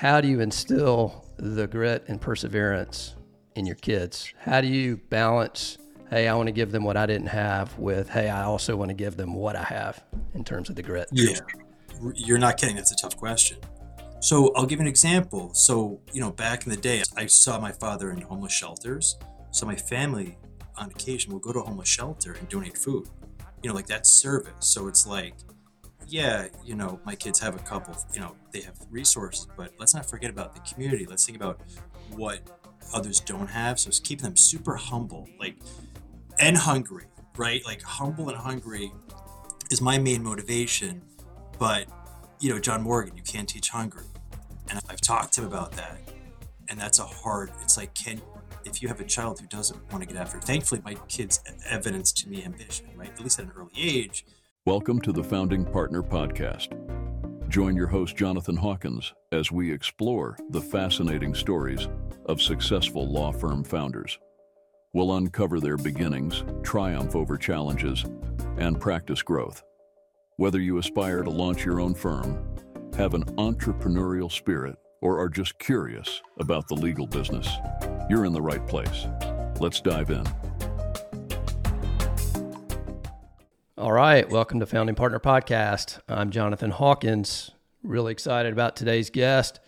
how do you instill the grit and perseverance in your kids? How do you balance, hey, I want to give them what I didn't have, with, hey, I also want to give them what I have in terms of the grit? Yeah, you're not kidding. That's a tough question. So I'll give an example. So, you know, back in the day, I saw my father in homeless shelters. So my family, on occasion, will go to a homeless shelter and donate food. You know, like that's service. So it's like, yeah, you know, my kids have a couple, you know, they have resources, but let's not forget about the community. Let's think about what others don't have. So it's keeping them super humble, like, and hungry, right? Like, humble and hungry is my main motivation. But, you know, John Morgan, you can't teach hunger. And I've talked to him about that. And that's a hard, it's like, can, if you have a child who doesn't want to get after it, thankfully, my kids evidence to me ambition, right? At least at an early age Welcome to the Founding Partner Podcast. Join your host, Jonathan Hawkins, as we explore the fascinating stories of successful law firm founders. We'll uncover their beginnings, triumph over challenges, and practice growth. Whether you aspire to launch your own firm, have an entrepreneurial spirit, or are just curious about the legal business, you're in the right place. Let's dive in. All right, welcome to Founding Partner Podcast. I'm Jonathan Hawkins. Really excited about today's guest.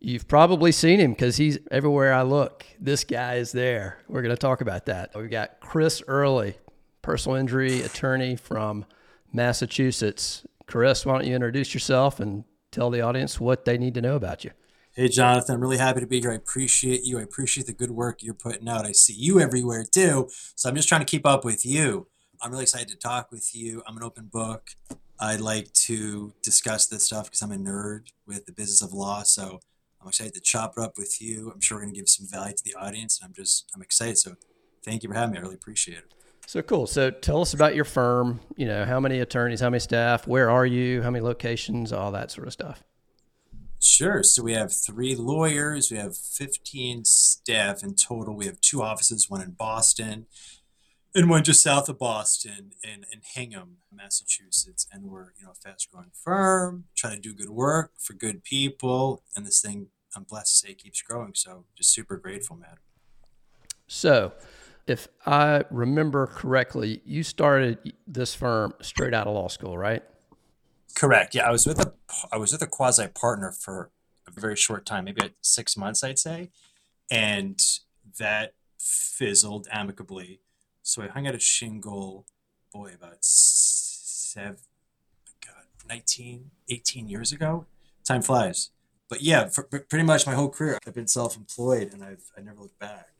You've probably seen him because he's everywhere I look. This guy is there. We're going to talk about that. We've got Chris Earley, personal injury attorney from Massachusetts. Chris, why don't you introduce yourself and tell the audience what they need to know about you? Hey, Jonathan, I'm really happy to be here. I appreciate you. I appreciate the good work you're putting out. I see you everywhere too. So I'm just trying to keep up with you. I'm really excited to talk with you. I'm an open book. I like to discuss this stuff because I'm a nerd with the business of law. So I'm excited to chop it up with you. I'm sure we're going to give some value to the audience. And I'm just, I'm excited. So thank you for having me. I really appreciate it. So cool. So tell us about your firm. You know, how many attorneys, how many staff, where are you, how many locations, all that sort of stuff. Sure. So we have three lawyers. We have 15 staff in total. We have two offices, one in Boston and one just south of Boston in, in Hingham, Massachusetts. And we're, you know, a fast growing firm, trying to do good work for good people. And this thing, I'm blessed to say, keeps growing. So just super grateful, man. So, if I remember correctly, you started this firm straight out of law school, right? Correct. Yeah, I was with a I was with a quasi partner for a very short time, maybe six months, I'd say, and that fizzled amicably. So I hung out at shingle, boy, about seven, God, 19, 18 years ago. Time flies. But yeah, for pretty much my whole career, I've been self-employed, and I've I never looked back.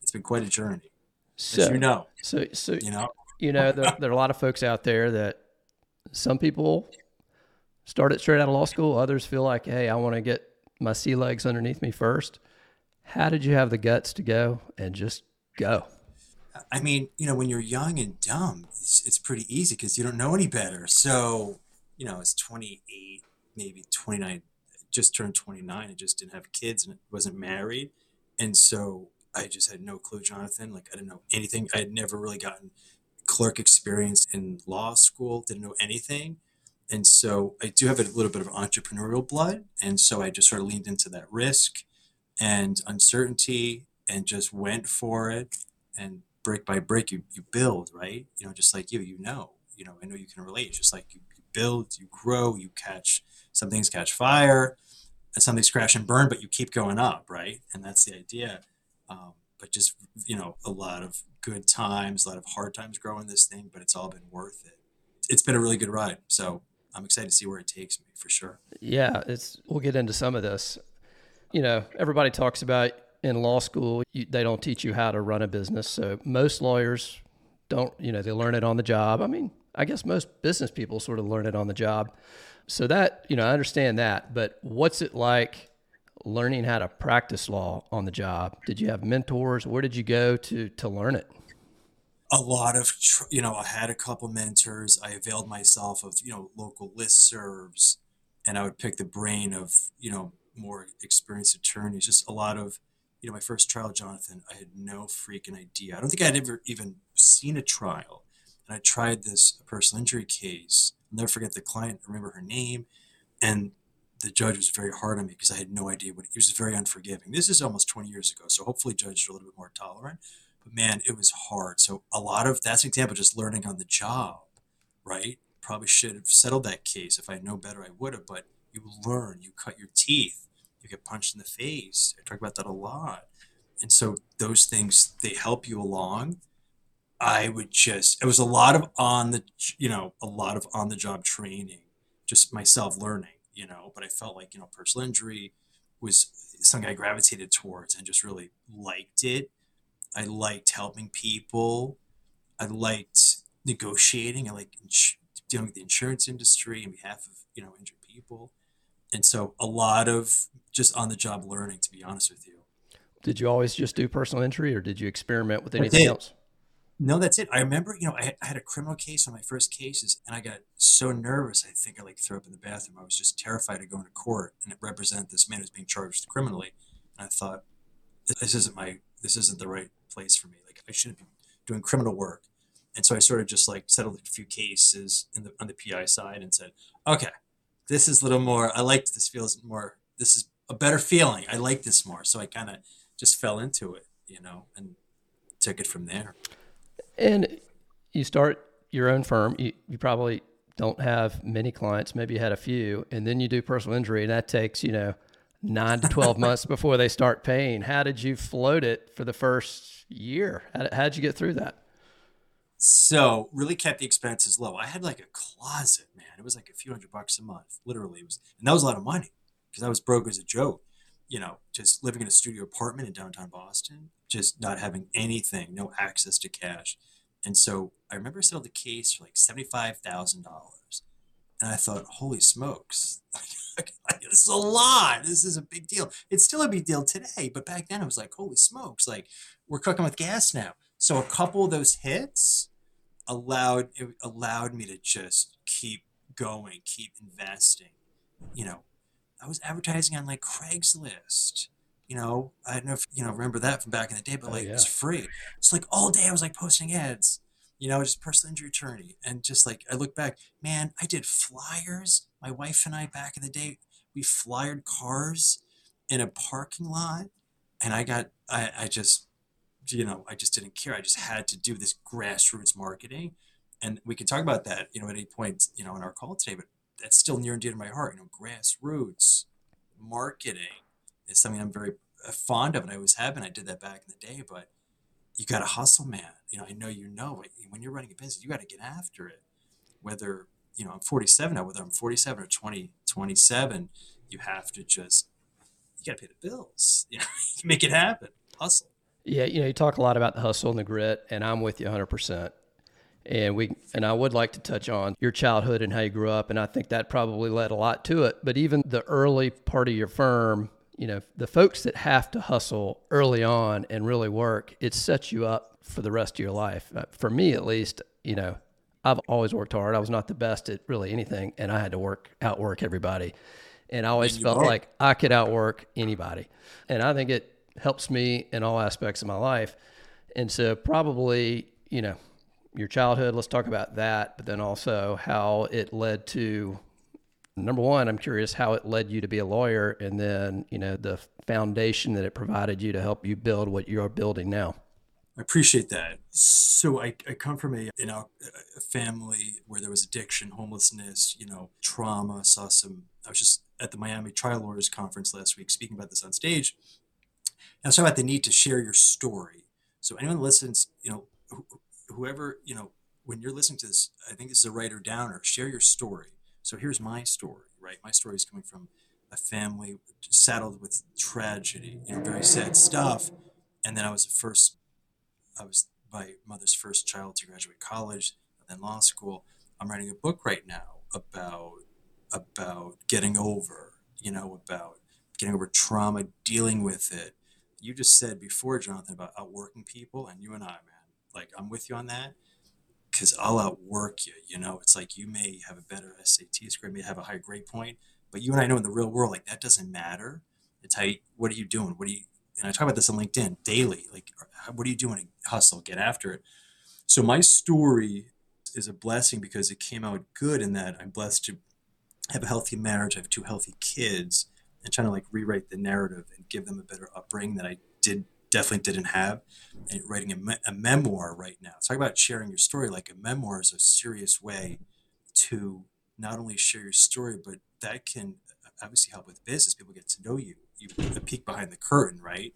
It's been quite a journey, so, as you know. So, so you know, you know, there, there are a lot of folks out there that some people start it straight out of law school. Others feel like, hey, I want to get my sea legs underneath me first. How did you have the guts to go and just go? I mean, you know, when you're young and dumb, it's, it's pretty easy because you don't know any better. So, you know, I was 28, maybe 29, just turned 29 and just didn't have kids and wasn't married. And so I just had no clue, Jonathan. Like, I didn't know anything. I had never really gotten clerk experience in law school, didn't know anything. And so I do have a little bit of entrepreneurial blood. And so I just sort of leaned into that risk and uncertainty and just went for it. And brick by brick you, you build right? You know just like you you know you know i know you can relate. It's just like you, you build you grow you catch some things catch fire and some things crash and burn but you keep going up right? And that's the idea. Um, but just you know a lot of good times a lot of hard times growing this thing but it's all been worth it. It's been a really good ride so i'm excited to see where it takes me for sure. Yeah it's we'll get into some of this. You know everybody talks about in law school, you, they don't teach you how to run a business. So most lawyers don't, you know, they learn it on the job. I mean, I guess most business people sort of learn it on the job. So that, you know, I understand that. But what's it like learning how to practice law on the job? Did you have mentors? Where did you go to to learn it? a lot of you know i had a couple mentors i availed myself of you know local listservs and i would pick the brain of you know more experienced attorneys just a lot of you know, my first trial, Jonathan, I had no freaking idea. I don't think I'd ever even seen a trial. And I tried this personal injury case. I'll never forget the client, I remember her name. And the judge was very hard on me because I had no idea what he was very unforgiving. This is almost 20 years ago, so hopefully judges are a little bit more tolerant. But man, it was hard. So a lot of that's an example just learning on the job, right? Probably should have settled that case. If I know better, I would have. But you learn, you cut your teeth, you get punched in the face. I talk about that a lot. And so those things they help you along. I would just it was a lot of on the you know a lot of on the job training, just myself learning you know, but I felt like, you know, personal injury was something I gravitated towards and just really liked it. I liked helping people. I liked negotiating. I like dealing with the insurance industry on behalf of, you know, injured people. And so a lot of just on the job learning, to be honest with you. Did you always just do personal injury or did you experiment with anything else? No, that's it. I remember, you know, I had, I had a criminal case on my first cases, and I got so nervous. I think I like threw up in the bathroom. I was just terrified of going to court and represent this man who's being charged criminally. And I thought, this isn't my, this isn't the right place for me. Like I shouldn't be doing criminal work. And so I sort of just like settled a few cases in the on the PI side and said, okay, this is a little more. I like this feels more. This is a better feeling. I like this more. So I kind of just fell into it, you know, and took it from there. And you start your own firm. You, you probably don't have many clients. Maybe you had a few, and then you do personal injury, and that takes you know nine to twelve months before they start paying. How did you float it for the first year? How how'd you get through that? So really kept the expenses low. I had like a closet, man. It was like a few hundred bucks a month, literally. It was, and that was a lot of money because I was broke as a joke. You know, just living in a studio apartment in downtown Boston, just not having anything, no access to cash. And so I remember I settled the case for like $75,000. And I thought, holy smokes, this is a lot. This is a big deal. It's still a big deal today. But back then I was like, holy smokes, like we're cooking with gas now. So a couple of those hits allowed it allowed me to just keep going, keep investing. You know, I was advertising on like Craigslist you know, I don't know if you know remember that from back in the day, but oh, like oh, yeah. it's free. It's like all day I was like posting ads, you know, just personal injury attorney, and just like I look back, man, I did flyers. My wife and I back in the day, we flyered cars in a parking lot, and I got, I, I just, you know, I just didn't care. I just had to do this grassroots marketing, and we can talk about that, you know, at any point, you know, in our call today, but that's still near and dear to my heart. You know, grassroots marketing is something I'm very uh, fond of, and I always have been. I did that back in the day, but you got to hustle, man. You know, I know you know when you're running a business, you got to get after it. Whether you know I'm 47 now, whether I'm 47 or 20, 27, you have to just you got to pay the bills. You know, make it happen. Hustle. Yeah, you know, you talk a lot about the hustle and the grit, and I'm with you 100. And we and I would like to touch on your childhood and how you grew up and I think that probably led a lot to it but even the early part of your firm you know, the folks that have to hustle early on and really work, it sets you up for the rest of your life. Uh, for me, at least, you know, I've always worked hard. I was not the best at really anything, and I had to work, outwork everybody. And I always felt are. like I could outwork anybody. And I think it helps me in all aspects of my life. And so, probably, you know, your childhood, let's talk about that, but then also how it led to number one, I'm curious how it led you to be a lawyer, and then you know the foundation that it provided you to help you build what you're building now. I appreciate that. So I, I come from a you know a family where there was addiction, homelessness, you know, trauma. I Saw some. I was just at the Miami Trial Lawyers Conference last week, speaking about this on stage. And so about the need to share your story. So anyone listens, you know, whoever you know, when you're listening to this, I think this is a writer downer. Share your story so here's my story, right? My story is coming from a family saddled with tragedy, you know, very sad stuff. And then I was the first, I was my mother's first child to graduate college, and then law school. I'm writing a book right now about about getting over, you know, about getting over trauma, dealing with it. You just said before, Jonathan, about outworking people, and you and I, man, like I'm with you on that because I'll outwork you. You know, it's like you may have a better SAT score, may have a higher grade point, but you and I know in the real world, like that doesn't matter. It's how, you, what are you doing? What are you, and I talk about this on LinkedIn daily. Like, what are you doing hustle, get after it? So my story is a blessing because it came out good in that I'm blessed to have a healthy marriage, I have two healthy kids, and trying to like rewrite the narrative and give them a better upbringing that I did definitely didn't have. And writing a, me- a memoir right now. Talk about sharing your story. Like a memoir is a serious way to not only share your story, but that can obviously help with business. People get to know you. You a peek behind the curtain, right?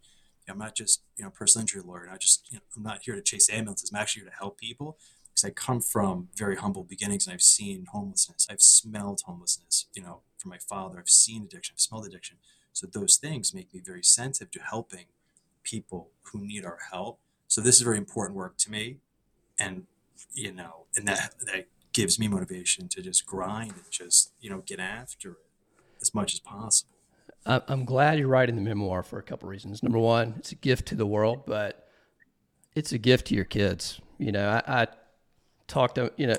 I'm not just you know personal injury lawyer. Not just you know, I'm not here to chase ambulances. I'm actually here to help people because I come from very humble beginnings and I've seen homelessness. I've smelled homelessness. You know, from my father. I've seen addiction. I've smelled addiction. So those things make me very sensitive to helping people who need our help. So this is very important work to me, and you know, and that that gives me motivation to just grind and just you know get after it as much as possible. I'm glad you're writing the memoir for a couple reasons. Number one, it's a gift to the world, but it's a gift to your kids. You know, I, I talk to you know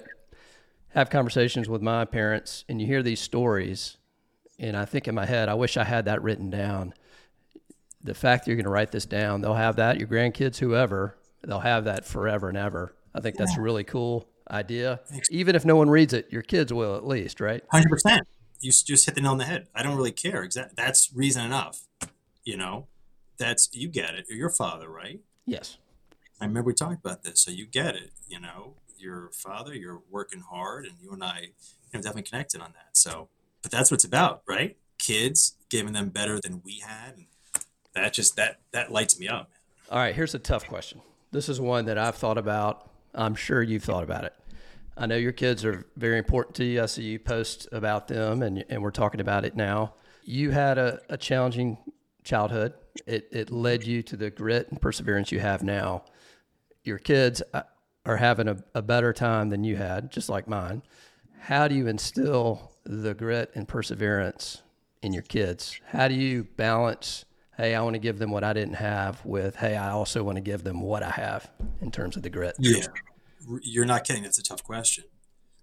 have conversations with my parents, and you hear these stories, and I think in my head, I wish I had that written down the fact that you're going to write this down, they'll have that. Your grandkids, whoever, they'll have that forever and ever. I think that's a really cool idea. Thanks. Even if no one reads it, your kids will at least, right? Hundred percent. You just hit the nail on the head. I don't really care. Exactly. That's reason enough. You know, that's you get it. You're your father, right? Yes. I remember we talked about this, so you get it. You know, your father. You're working hard, and you and I, you know, definitely connected on that. So, but that's what it's about, right? Kids giving them better than we had, and that just that that lights me up. All right, here's a tough question. This is one that I've thought about. I'm sure you've thought about it. I know your kids are very important to you. I see you post about them, and and we're talking about it now. You had a, a challenging childhood. It it led you to the grit and perseverance you have now. Your kids uh, are having a, a better time than you had, just like mine. How do you instill the grit and perseverance in your kids? How do you balance? Hey, I want to give them what I didn't have with, hey, I also want to give them what I have in terms of the grit. Yeah. You're not kidding. That's a tough question.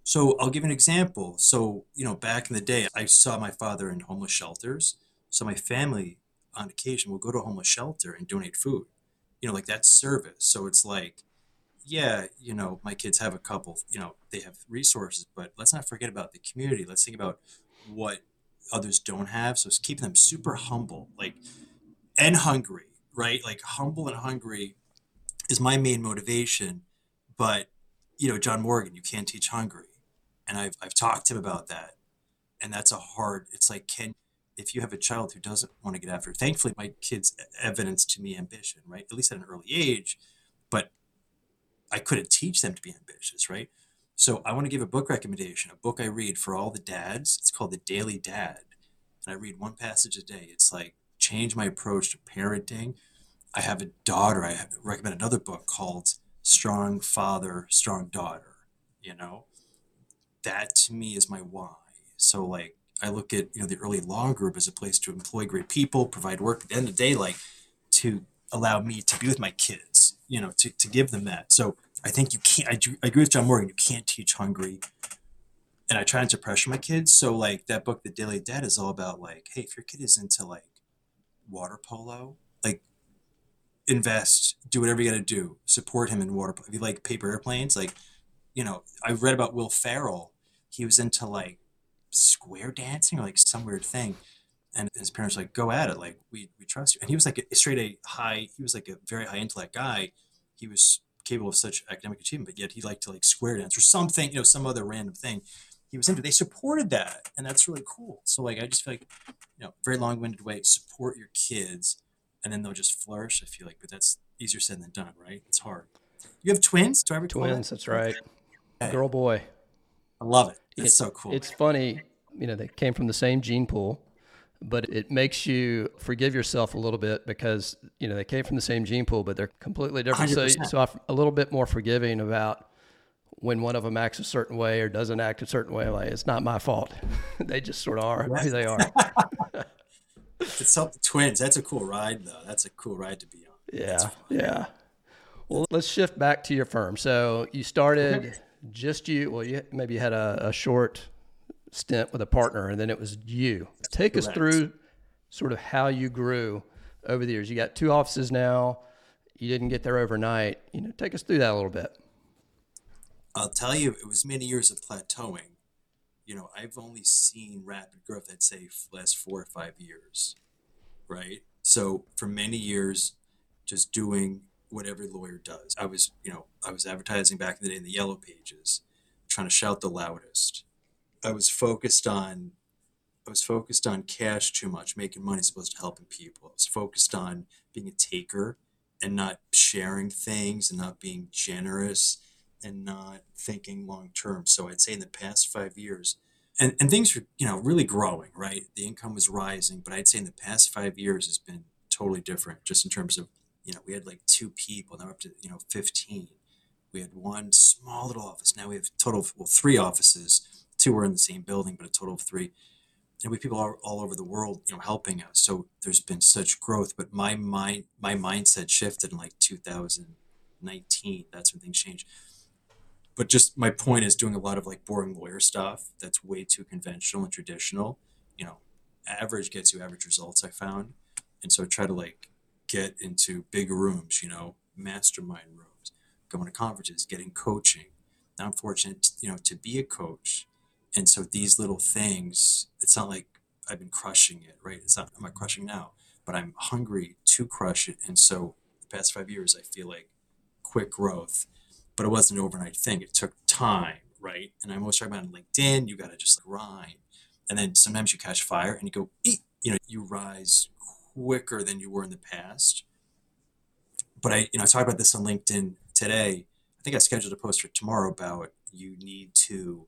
So I'll give an example. So, you know, back in the day, I saw my father in homeless shelters. So my family on occasion will go to a homeless shelter and donate food. You know, like that's service. So it's like, yeah, you know, my kids have a couple, you know, they have resources, but let's not forget about the community. Let's think about what others don't have. So it's keeping them super humble. Like and hungry, right? Like humble and hungry is my main motivation. But you know, John Morgan, you can't teach hungry, and I've I've talked to him about that, and that's a hard. It's like can if you have a child who doesn't want to get after. Thankfully, my kids evidence to me ambition, right? At least at an early age, but I couldn't teach them to be ambitious, right? So I want to give a book recommendation, a book I read for all the dads. It's called The Daily Dad. And I read one passage a day. It's like change my approach to parenting. I have a daughter. I recommend another book called Strong Father, Strong Daughter. You know, that to me is my why. So, like, I look at you know the Earley Law Group as a place to employ great people, provide work. At the end of the day, like to allow me to be with my kids, you know, to, to give them that. So I think you can't. I, I agree with John Morgan. You can't teach hungry and I try not to pressure my kids. So like that book, The Daily Dad, is all about like, hey, if your kid is into like water polo, like invest, do whatever you got to do, support him in water. If you like paper airplanes, like you know, I read about Will Ferrell. He was into like square dancing or like some weird thing. And his parents were like, go at it. Like, we, we trust you. And he was like a straight A high, he was like a very high intellect guy. He was capable of such academic achievement, but yet he liked to like square dance or something, you know, some other random thing he was into. They supported that, and that's really cool. So like, I just feel like, you know, very long-winded way. Support your kids, and then they'll just flourish. I feel like, but that's easier said than done, right? It's hard. You have twins? Do I ever twins? That? That's right. Okay. Girl, boy. I love it. It's so cool. It's funny, you know, they came from the same gene pool, but it makes you forgive yourself a little bit because you know they came from the same gene pool, but they're completely different. 100%. So, so I'm a little bit more forgiving about when one of them acts a certain way or doesn't act a certain way, like it's not my fault. they just sort of are yes. who they are. it's the twins. That's a cool ride, though. That's a cool ride to be on. Yeah, yeah. Well, let's shift back to your firm. So you started just you. Well, you maybe you had a, a, short stint with a partner, and then it was you. Take Correct. us through sort of how you grew over the years. You got two offices now. You didn't get there overnight. You know, take us through that a little bit. I'll tell you, it was many years of plateauing. you know, I've only seen rapid growth, I'd say, last four or five years, right? So for many years, just doing what every lawyer does. I was, you know, I was advertising back in the day in the yellow pages, trying to shout the loudest. I was focused on I was focused on cash too much, making money as opposed to helping people. I was focused on being a taker and not sharing things and not being generous and not thinking long term. So I'd say in the past five years, and, and things are you know, really growing, right? The income was rising, but I'd say in the past five years has been totally different, just in terms of, you know, we had like two people, now up to, you know, 15. We had one small little office. Now we have total of, well, three offices. Two were in the same building, but a total of three. And we have people all, all over the world, you know, helping us. So there's been such growth. But my mind, my mindset shifted in like 2019. That's when things changed but just my point is doing a lot of like boring lawyer stuff that's way too conventional and traditional. You know, average gets you average results. I found, and so I try to like get into big rooms. You know, mastermind rooms, going to conferences, getting coaching. Now I'm fortunate, you know, to be a coach, and so these little things. It's not like I've been crushing it, right? It's not I'm not crushing now, but I'm hungry to crush it, and so the past five years I feel like quick growth but it wasn't an overnight thing. It took time, right? And I'm always talking about on LinkedIn, you got to just grind. And then sometimes you catch fire and you go, eat, you know, you rise quicker than you were in the past. But I, you know, I talked about this on LinkedIn today. I think I scheduled a post for tomorrow about you need to,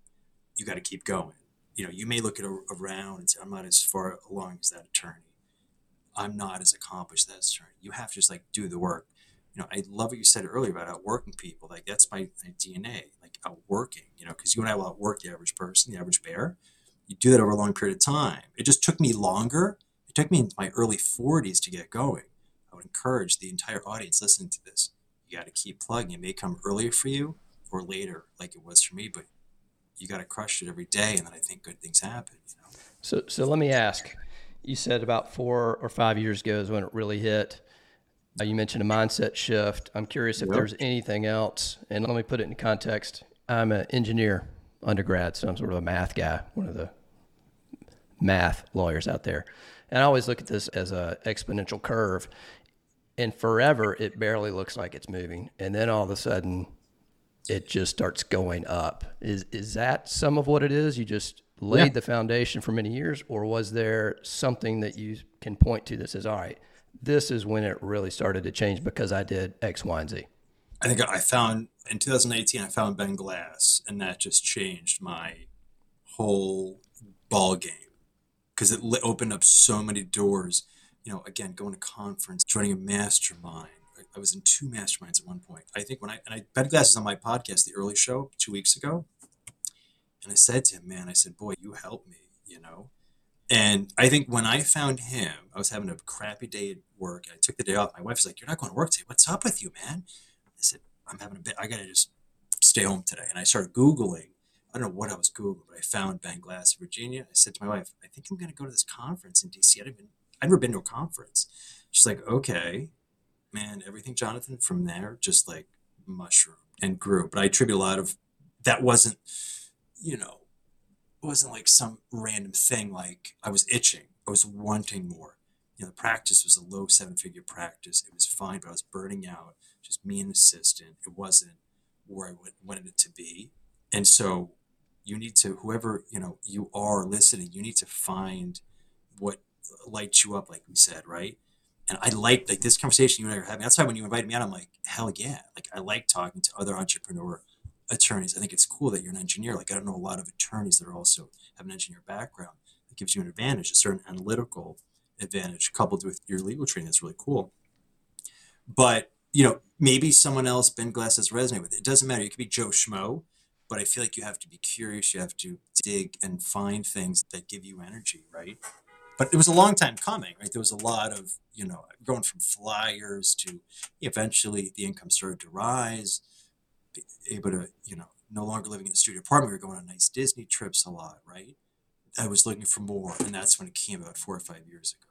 you got to keep going. You know, you may look at a, around and say, I'm not as far along as that attorney. I'm not as accomplished as that attorney. You have to just like do the work you know, I love what you said earlier about outworking people. Like that's my, my DNA, like outworking, you know, because you and I will outwork the average person, the average bear. You do that over a long period of time. It just took me longer. It took me into my early 40s to get going. I would encourage the entire audience listening to this. You got to keep plugging. It may come earlier for you or later, like it was for me, but you got to crush it every day, and then I think good things happen. You know? So, so let me ask. You said about four or five years ago is when it really hit. Uh, you mentioned a mindset shift. I'm curious if yep. there's anything else. And let me put it in context. I'm an engineer undergrad, so I'm sort of a math guy, one of the math lawyers out there. And I always look at this as a exponential curve. And forever, it barely looks like it's moving. And then all of a sudden, it just starts going up. Is is that some of what it is? You just laid yeah. the foundation for many years, or was there something that you can point to that says, all right, this is when it really started to change because I did X, Y, and Z. I think I found in 2018, I found Ben Glass, and that just changed my whole ball game because it opened up so many doors. You know, again, going to conference, joining a mastermind. I was in two masterminds at one point. I think when I and I Ben Glass is on my podcast, the Earley Show, two weeks ago, and I said to him, "Man, I said, boy, you helped me. You know, and I think when I found him, I was having a crappy day at work. I took the day off. My wife was like, "You're not going to work today. What's up with you, man?" I said, "I'm having a bit. I got to just stay home today." And I started googling. I don't know what I was googling, but I found Ben Glass, Virginia. I said to my wife, "I think I'm going to go to this conference in DC. I'd been, I'd never been to a conference." She's like, "Okay, man. Everything, Jonathan, from there just like mushroom and grew." But I attribute a lot of that wasn't, you know, wasn't like some random thing like I was itching. I was wanting more. You know, the practice was a low seven figure practice. It was fine, but I was burning out. Just me and the assistant. It wasn't where I wanted it to be. And so you need to, whoever, you know, you are listening, you need to find what lights you up, like we said, right? And I like like this conversation you and I are having. That's why when you invited me out, I'm like, hell yeah. Like I like talking to other entrepreneur attorneys. I think it's cool that you're an engineer. Like I don't know a lot of attorneys that are also have an engineer background. It gives you an advantage, a certain analytical advantage coupled with your legal training. That's really cool. But you know, maybe someone else Ben Glass has resonate with it. It doesn't matter. It could be Joe Schmo, but I feel like you have to be curious. You have to dig and find things that give you energy, right? But it was a long time coming, right? There was a lot of, you know, going from flyers to eventually the income started to rise able to, you know, no longer living in the studio apartment. We were going on nice Disney trips a lot, right? I was looking for more, and that's when it came about four or five years ago.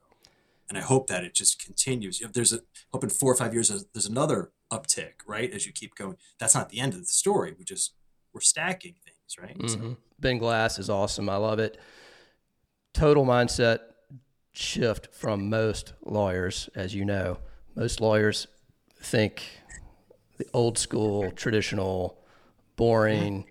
And I hope that it just continues. If there's a hope in four or five years, there's another uptick, right? As you keep going, that's not the end of the story. We just we're stacking things. right? Mm-hmm. So, Ben Glass is awesome. I love it. Total mindset shift from most lawyers, as you know. Most lawyers think the old school, traditional, boring,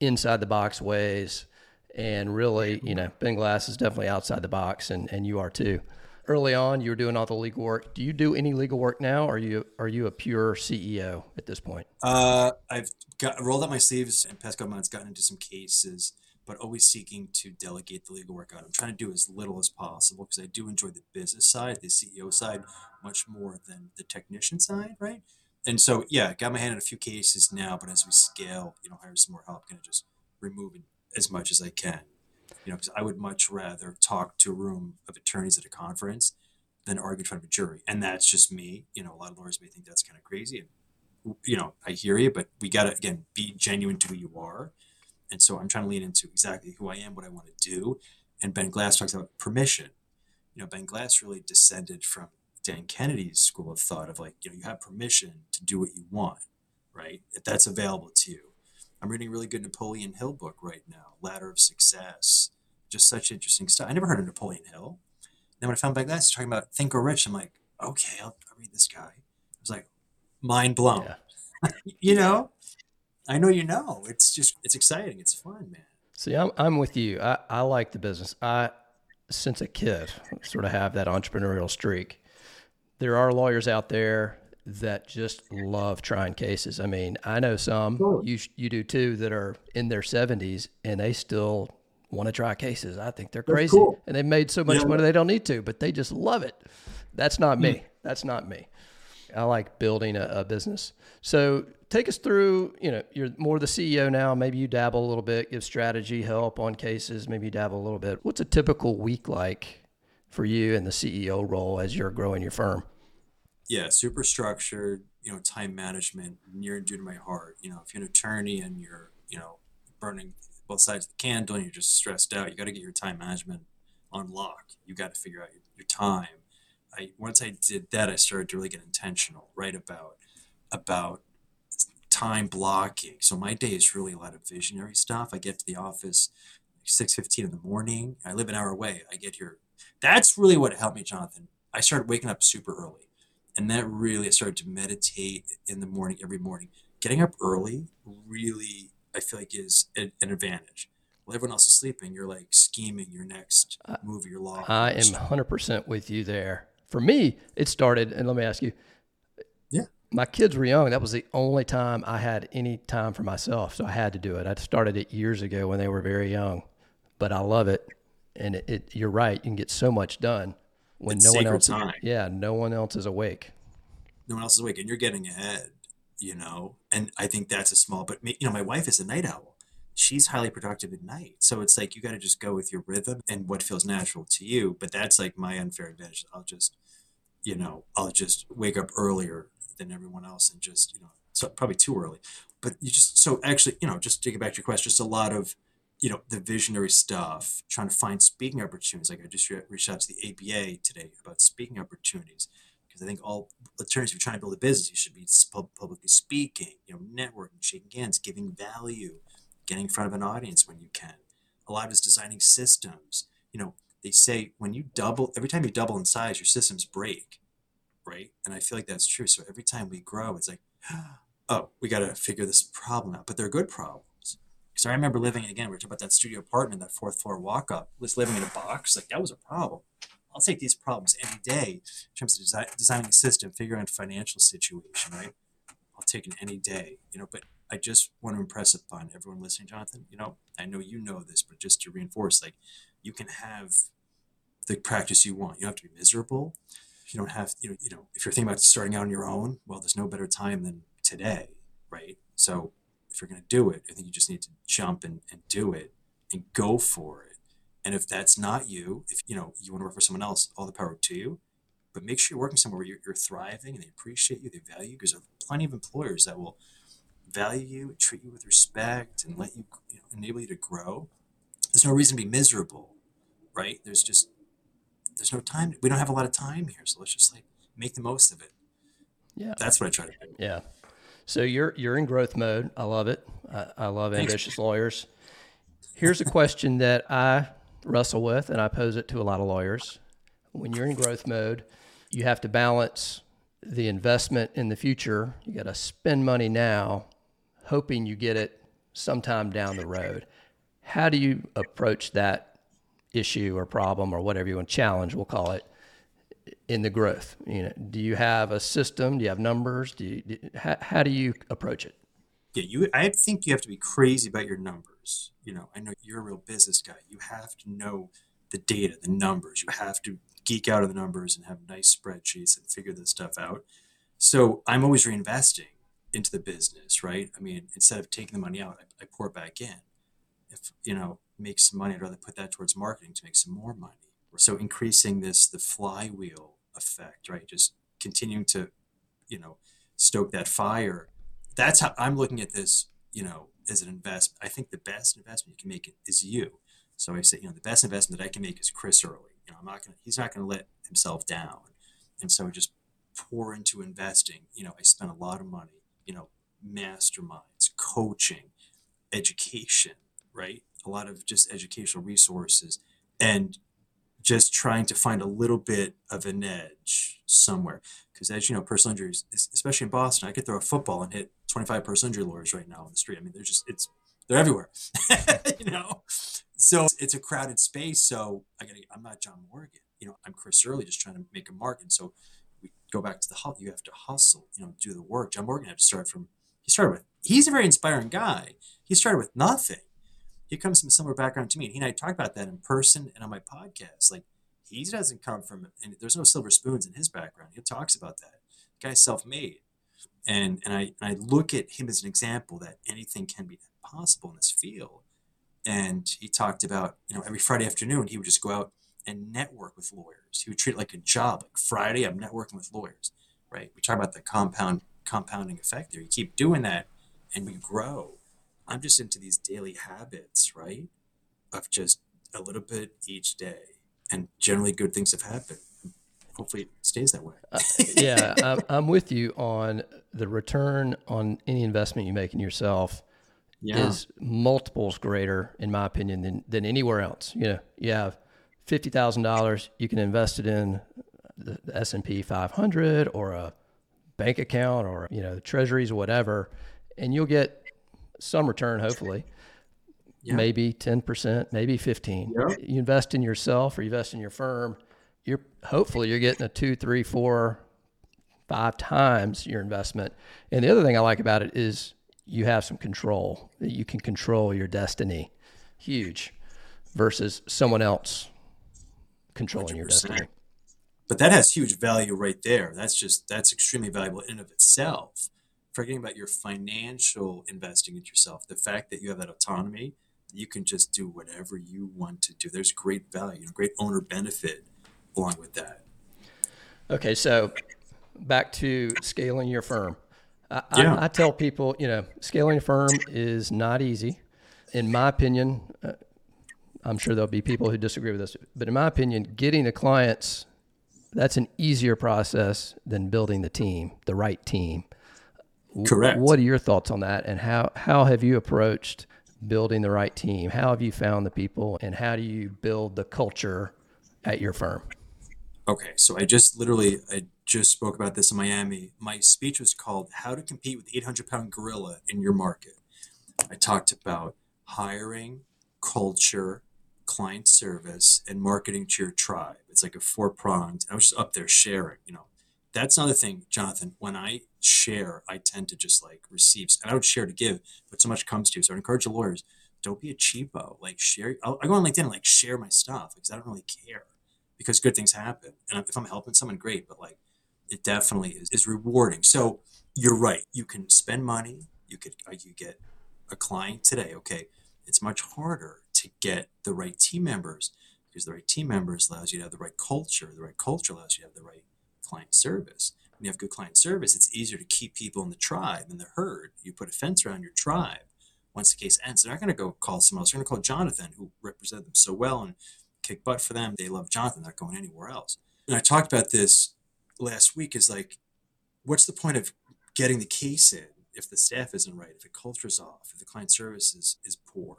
inside the box ways. And really, you know, Ben Glass is definitely outside the box, and, and you are too. Early on, you were doing all the legal work. Do you do any legal work now? Or are you are you a pure CEO at this point? uh, I've got rolled up my sleeves and past couple months, gotten into some cases, but always seeking to delegate the legal work out. I'm trying to do as little as possible because I do enjoy the business side, the CEO side, much more than the technician side, right? And so, yeah, got my hand in a few cases now, but as we scale, you know, hire some more help, kind of just remove it as much as I can. You know, because I would much rather talk to a room of attorneys at a conference than argue in front of a jury. And that's just me. You know, a lot of lawyers may think that's kind of crazy. And, you know, I hear you, but we got to, again, be genuine to who you are. And so I'm trying to lean into exactly who I am, what I want to do. And Ben Glass talks about permission. You know, Ben Glass really descended from Dan Kennedy's school of thought of like, you know, you have permission to do what you want, right? If that's available to you. I'm reading a really good Napoleon Hill book right now, Ladder of Success. Just such interesting stuff. I never heard of Napoleon Hill. Then when I found Ben Glass talking about Think or Rich, I'm like, okay, I'll, I'll read this guy. I was like, mind blown. Yeah. you know, I know you know. It's just, it's exciting. It's fun, man. See, I'm I'm with you. I, I like the business. I since a kid sort of have that entrepreneurial streak. There are lawyers out there that just love trying cases. I mean, I know some you you do too that are in their 70s and they still want to try cases. I think they're crazy. cool. And they've made so much Yeah. money they don't need to, but they just love it. That's not me. Hmm. That's not me. I like building a, a business. So take us through, you know, you're more the CEO now. Maybe you dabble a little bit, give strategy help on cases. Maybe you dabble a little bit. What's a typical week like for you in the CEO role as you're growing your firm? yeah, super structured, you know, time management near and dear to my heart. You know, if you're an attorney and you're, you know, burning both sides of the candle and you're just stressed out, you got to get your time management on lock. You got to figure out your, your time. I once I did that, I started to really get intentional, right about about time blocking. So my day is really a lot of visionary stuff. I get to the office six fifteen in the morning. I live an hour away. I get here. That's really what helped me, Jonathan. I started waking up super early and that really I started to meditate in the morning every morning. Getting up early really I feel like is an, an advantage. While everyone else is sleeping, you're like scheming your next uh, move, your law. I am 100% with you there. For me, it started, and let me ask you. Yeah. My kids were young. That was the only time I had any time for myself. So I had to do it. I started it years ago when they were very young, but I love it. And it, it you're right. You can get so much done when It's no one else, time. yeah, no one else is awake. no one else is awake, and you're getting ahead. You know, and I think that's a small. But you know, my wife is a night owl. She's highly productive at night, so it's like you got to just go with your rhythm and what feels natural to you. But that's like my unfair advantage. I'll just, you know, I'll just wake up earlier than everyone else and just, you know, so probably too early. But you just so actually, you know, just to get back to your question, just a lot of you know the visionary stuff trying to find speaking opportunities. Like i just re- reached out to the apa today about speaking opportunities because i think all attorneys if you're trying to build a business you should be pub- publicly speaking you know networking shaking hands giving value getting in front of an audience when you can. A lot of it is designing systems. You know they say when you double every time you double in size your systems break right? And i feel like that's true. So every time we grow it's like oh we got to figure this problem out. But they're good problems because I remember living again. We were talking about that studio apartment, that fourth floor walk up. Was living in a box. Like that was a problem. I'll take these problems any day in terms of design, designing a system, figuring out a financial situation. Right. I'll take it any day. You know. But I just want to impress upon everyone listening, Jonathan. You know, I know you know this, but just to reinforce, like you can have the practice you want. You don't have to be miserable. You don't have. You know. You know. If you're thinking about starting out on your own, well, there's no better time than today. Right. So if you're going to do it, I think you just need to jump and, and do it and go for it. And if that's not you, if you know you want to work for someone else, all the power to you. But make sure you're working somewhere where you're, you're thriving and they appreciate you, they value you, because there are plenty of employers that will value you, treat you with respect, and let you, you know, enable you to grow. There's no reason to be miserable, right? There's just there's no time. We don't have a lot of time here, so let's just like make the most of it. Yeah. That's what I try to do. Yeah. So you're you're in growth mode. I love it. I, I love Thanks. ambitious lawyers. Here's a question that I wrestle with, and I pose it to a lot of lawyers. When you're in growth mode, you have to balance the investment in the future. You got to spend money now, hoping you get it sometime down the road. How do you approach that issue or problem or whatever you want challenge, we'll call it, in the growth? You know, do you have a system? Do you have numbers? Do you, do, how, how do you approach it? Yeah, you. I think you have to be crazy about your numbers. You know, I know you're a real business guy. You have to know the data, the numbers. You have to geek out of the numbers and have nice spreadsheets and figure this stuff out. So I'm always reinvesting into the business, right? I mean, instead of taking the money out, I, I pour it back in. If you know, make some money, I'd rather put that towards marketing to make some more money. So increasing this the flywheel effect, right? Just continuing to, you know, stoke that fire. That's how I'm looking at this, you know, as an investment. I think the best investment you can make is you. So I say, you know, the best investment that I can make is Chris Earley. You know, I'm not gonna he's not gonna let himself down. And so just pour into investing. You know, I spent a lot of money, you know, masterminds, coaching, education, right? A lot of just educational resources. And just trying to find a little bit of an edge somewhere. Because as you know, personal injuries, especially in Boston, I could throw a football and hit 25 personal injury lawyers right now on the street. I mean, they're just it's they're everywhere, you know. So it's a crowded space. So I got I'm not John Morgan, you know. I'm Chris Earley, just trying to make a mark. And so we go back to the hustle. You have to hustle, you know, do the work. John Morgan had to start from. He started with. He's a very inspiring guy. He started with nothing he comes from a similar background to me. And he and I talk about that in person and on my podcast. Like he doesn't come from, and there's no silver spoons in his background. He talks about that. The guy's self-made, and and I and I look at him as an example that anything can be possible in this field. And he talked about, you know, every Friday afternoon he would just go out and network with lawyers. He would treat it like a job. Like Friday, I'm networking with lawyers, right? We talk about the compound compounding effect there. You keep doing that, and we grow I'm just into these daily habits, right? Of just a little bit each day. And generally, good things have happened. Hopefully, it stays that way. uh, yeah, I'm, I'm, with you on the return on any investment you make in yourself yeah. is multiples greater, in my opinion, than, than anywhere else. You know, you have fifty thousand dollars, you can invest it in the, the S and P 500 or a bank account or you know the treasuries whatever, and you'll get some return, hopefully. Yeah. Maybe 10%, maybe 15. Yeah. You invest in yourself or you invest in your firm, you're hopefully you're getting a two, three, four, five times your investment. And the other thing I like about it is you have some control. That you can control your destiny. Huge versus someone else controlling 100%. your destiny. But that has huge value right there. That's just that's extremely valuable in of itself forgetting about your financial investing in yourself, the fact that you have that autonomy, you can just do whatever you want to do. There's great value, great owner benefit along with that. Okay, so back to scaling your firm. I, yeah. I, I tell people, you know, scaling a firm is not easy. In my opinion, uh, I'm sure there'll be people who disagree with this, but in my opinion, getting the clients that's an easier process than building the team, the right team. Correct. What are your thoughts on that, and how how have you approached building the right team? How have you found the people, and how do you build the culture at your firm? Okay, so I just literally I just spoke about this in Miami. My speech was called "How to Compete with 800 Pound Gorilla in Your Market." I talked about hiring, culture, client service, and marketing to your tribe. It's like a four pronged. I was just up there sharing, you know, that's another thing, Jonathan. When I share, I tend to just like receive, and I don't share to give, but so much comes to you. So I encourage the lawyers, don't be a cheapo. Like share. I'll, I go on LinkedIn and like share my stuff because I don't really care because good things happen. And if I'm helping someone, great. But like, it definitely is, is rewarding. So you're right. You can spend money. You could uh, you get a client today. Okay, it's much harder to get the right team members because the right team members allows you to have the right culture. The right culture allows you to have the right client service. When you have good client service, it's easier to keep people in the tribe and the herd. You put a fence around your tribe. Once the case ends, they're not going to go call someone else. They're going to call Jonathan, who represented them so well and kick butt for them. They love Jonathan. They're not going anywhere else. And I talked about this last week. Is like, what's the point of getting the case in if the staff isn't right, if the culture's off, if the client service is, is poor?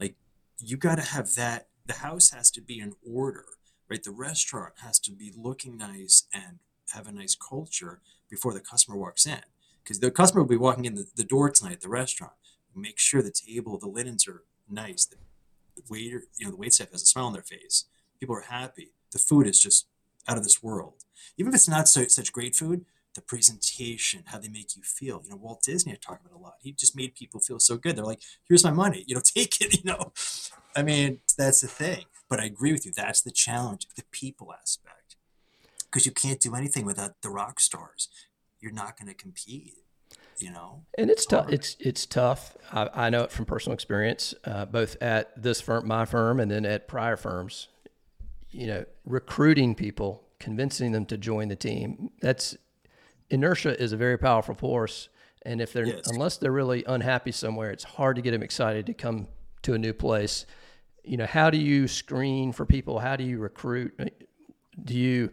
Like, you got to have that. The house has to be in order, right? The restaurant has to be looking nice and have a nice culture before the customer walks in. Because the customer will be walking in the, the door tonight at the restaurant. Make sure the table, the linens are nice. The, waiter, you know, the wait staff has a smile on their face. People are happy. The food is just out of this world. Even if it's not so, such great food, the presentation, how they make you feel. You know, Walt Disney I talk about a lot. He just made people feel so good. They're like, here's my money, you know, take it, you know. I mean, that's the thing. But I agree with you. That's the challenge, the people aspect. Because you can't do anything without the rock stars. You're not going to compete. You know, and it's tough. It's it's tough. I, I, know it from personal experience, uh, both at this firm, my firm, and then at prior firms. You know, recruiting people, convincing them to join the team. That's inertia is a very powerful force. And if they're yes. unless they're really unhappy somewhere, it's hard to get them excited to come to a new place. You know, how do you screen for people? How do you recruit? Do you?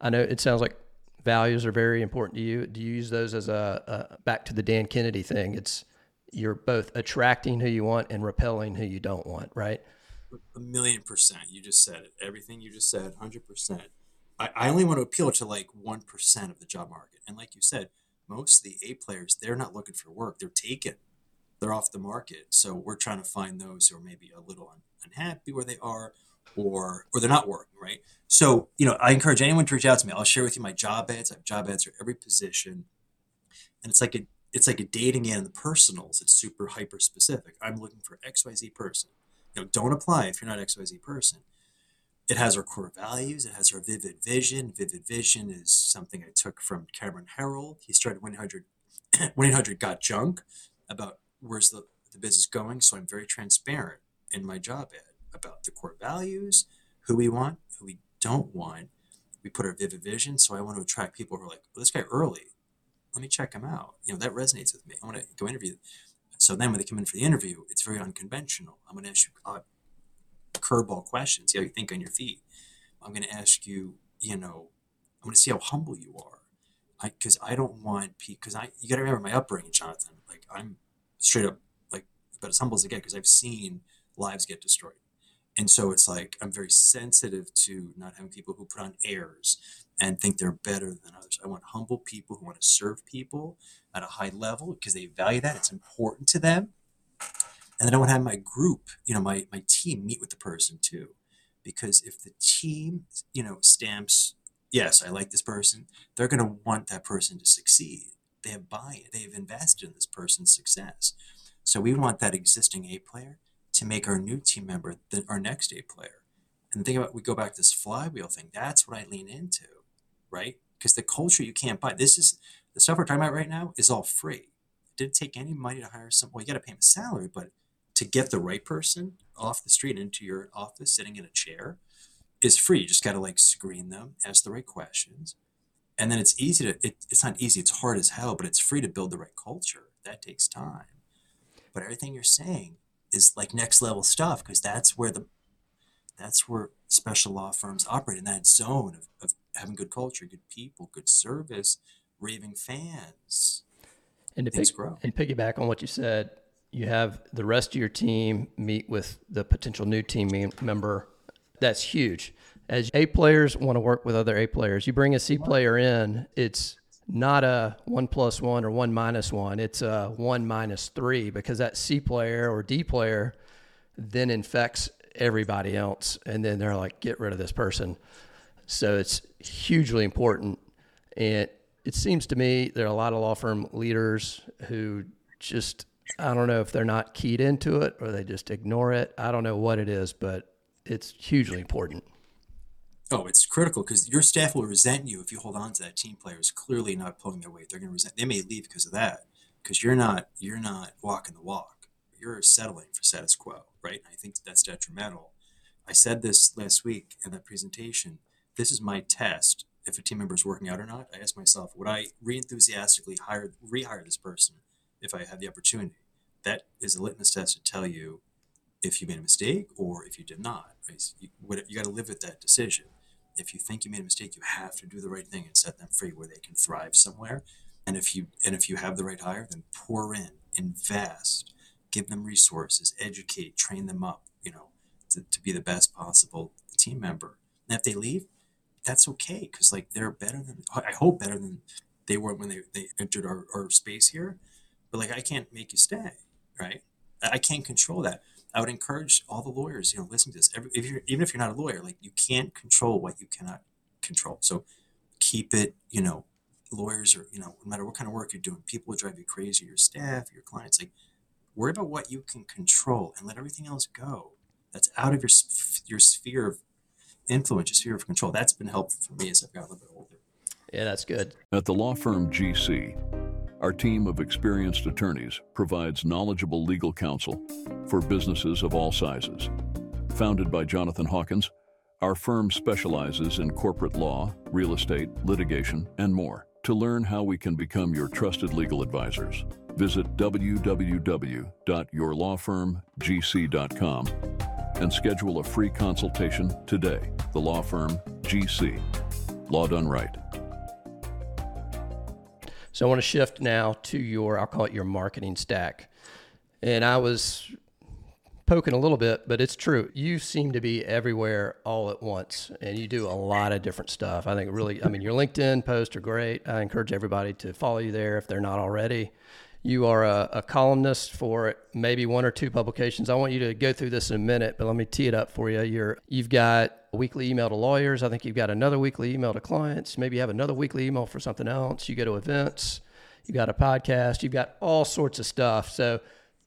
I know it sounds like values are very important to you. Do you use those as a, a back to the Dan Kennedy thing? It's you're both attracting who you want and repelling who you don't want, right? A million percent. You just said it. Everything you just said, hundred percent. I, I only want to appeal to like 1% of the job market. And like you said, most of the A players, they're not looking for work. They're taken. They're off the market. So we're trying to find those who are maybe a little unhappy where they are or or they're not working, right? So, you know, I encourage anyone to reach out to me. I'll share with you my job ads. I have job ads for every position. And it's like a it's like a dating in the personals. It's super hyper specific. I'm looking for XYZ person. You know, don't apply if you're not XYZ person. It has our core values. It has our vivid vision. Vivid vision is something I took from Cameron Herold. He started 100 800 Got Junk about where's the, the business going. So I'm very transparent in my job ad about the core values, who we want, who we don't want. We put our vivid vision. So I want to attract people who are like, well, this guy Earley. Let me check him out. You know, that resonates with me. I want to go interview. So then when they come in for the interview, it's very unconventional. I'm going to ask you, uh, curveball questions, see how you think on your feet. I'm going to ask you, you know, I'm going to see how humble you are. I, Because I, don't want, because I, you got to remember my upbringing, Jonathan. Like, I'm straight up, like, about as humble as I get because I've seen lives get destroyed. And so it's like, I'm very sensitive to not having people who put on airs and think they're better than others. I want humble people who want to serve people at a high level because they value that. It's important to them and then I want to have my group, you know, my, my team meet with the person too. Because if the team, you know, stamps, yes, I like this person, they're going to want that person to succeed. They have buy it, they've invested in this person's success. So we want that existing A player to make our new team member the, our next A player. And think about we go back to this flywheel thing. That's what I lean into, right? Because the culture you can't buy. This is the stuff we're talking about right now is all free. It didn't take any money to hire some. Well, you got to pay them a salary, but to get the right person off the street into your office sitting in a chair is free. You just got to like screen them, ask the right questions. And then it's easy to, it, it's not easy, it's hard as hell, but it's free to build the right culture. That takes time. But everything you're saying is like next level stuff because that's where the, that's where special law firms operate in that zone of, of having good culture, good people, good service, raving fans. And to pick, and piggyback on what you said, you have the rest of your team meet with the potential new team member. That's huge. As A players want to work with other A players, you bring a C player in, it's not a one plus one or one minus one. It's a one minus three because that C player or D player then infects everybody else. And then they're like, get rid of this person. So it's hugely important. And it seems to me there are a lot of law firm leaders who just I don't know if they're not keyed into it or they just ignore it. I don't know what it is, but it's hugely important. Oh, it's critical because your staff will resent you if you hold on to that team player is clearly not pulling their weight. They're going to resent. They may leave because of that, because you're not you're not walking the walk. You're settling for status quo, right? I think that's detrimental. I said this last week in that presentation. This is my test. If a team member is working out or not, I ask myself, would I re-enthusiastically hire rehire this person if I had the opportunity? that is a litmus test to tell you if you made a mistake or if you did not. You, you got to live with that decision. If you think you made a mistake, you have to do the right thing and set them free where they can thrive somewhere. And if you and if you have the right hire, then pour in, invest, give them resources, educate, train them up, you know, to, to be the best possible team member. And if they leave, that's okay because like they're better than I hope better than they were when they, they entered our, our space here. But like I can't make you stay, right? I can't control that. I would encourage all the lawyers, you know, listen to this. Every, if you're even if you're not a lawyer, like you can't control what you cannot control. So keep it, you know, lawyers or you know, no matter what kind of work you're doing, people will drive you crazy. Your staff, your clients, like worry about what you can control and let everything else go. That's out of your your sphere of influence, your sphere of control. That's been helpful for me as I've got a little bit older. Yeah, that's good. At the law firm GC, our team of experienced attorneys provides knowledgeable legal counsel for businesses of all sizes. Founded by Jonathan Hawkins, our firm specializes in corporate law, real estate, litigation, and more. To learn how we can become your trusted legal advisors, visit www.yourlawfirmgc.com and schedule a free consultation today. The law firm GC. Law done right. So I want to shift now to your, I'll call it your marketing stack. And I was poking a little bit, but it's true. You seem to be everywhere all at once, and you do a lot of different stuff. I think really, I mean, your LinkedIn posts are great. I encourage everybody to follow you there if they're not already. You are a, a, columnist for maybe one or two publications. I want you to go through this in a minute, but let me tee it up for you. You're, you've got a weekly email to lawyers. I think you've got another weekly email to clients. Maybe you have another weekly email for something else. You go to events. You've got a podcast. You've got all sorts of stuff. So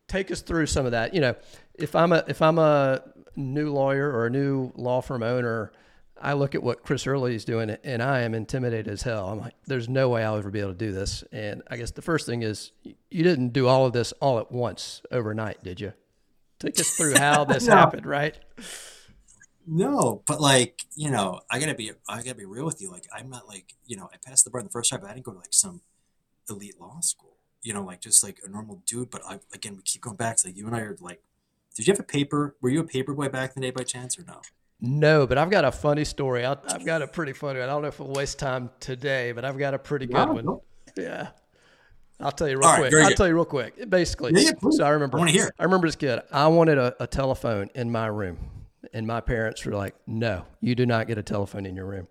take us through some of that. You know, if I'm a if I'm a new lawyer or a new law firm owner I look at what Chris Earley is doing, and I am intimidated as hell. I'm like, there's no way I'll ever be able to do this. And I guess the first thing is, you didn't do all of this all at once overnight, did you? Take us through how this no. happened, right? No, but like you know, I gotta be I gotta be real with you. Like I'm not like you know I passed the bar the first time, but I didn't go to like some elite law school. You know, like just like a normal dude. But I again, we keep going back to like you and I are like, did you have a paper? Were you a paper boy back in the day by chance or no? No, but I've got a funny story. i have got a pretty funny one. I don't know if we'll waste time today, but I've got a pretty good one. Yeah. I'll tell you real quick. I'll good. tell you real quick. Basically, yeah, so I remember. I hear. I remember as kid, I wanted a, a telephone in my room, and my parents were like, "No, you do not get a telephone in your room."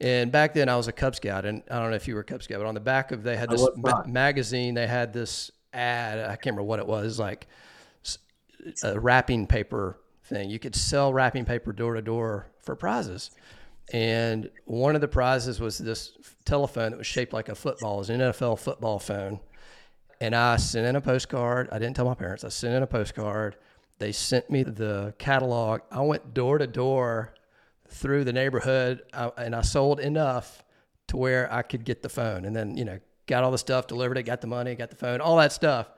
And back then, I was a Cub Scout, and I don't know if you were a Cub Scout, but on the back of they had this ma- magazine. They had this ad. I can't remember what it was. Like a wrapping paper thing. You could sell wrapping paper door to door for prizes. And one of the prizes was this telephone that was shaped like a football. It was an NFL football phone. And I sent in a postcard. I didn't tell my parents. I sent in a postcard. They sent me the catalog. I went door to door through the neighborhood uh, and I sold enough to where I could get the phone. And then, you know, got all the stuff, delivered it, got the money, got the phone, all that stuff.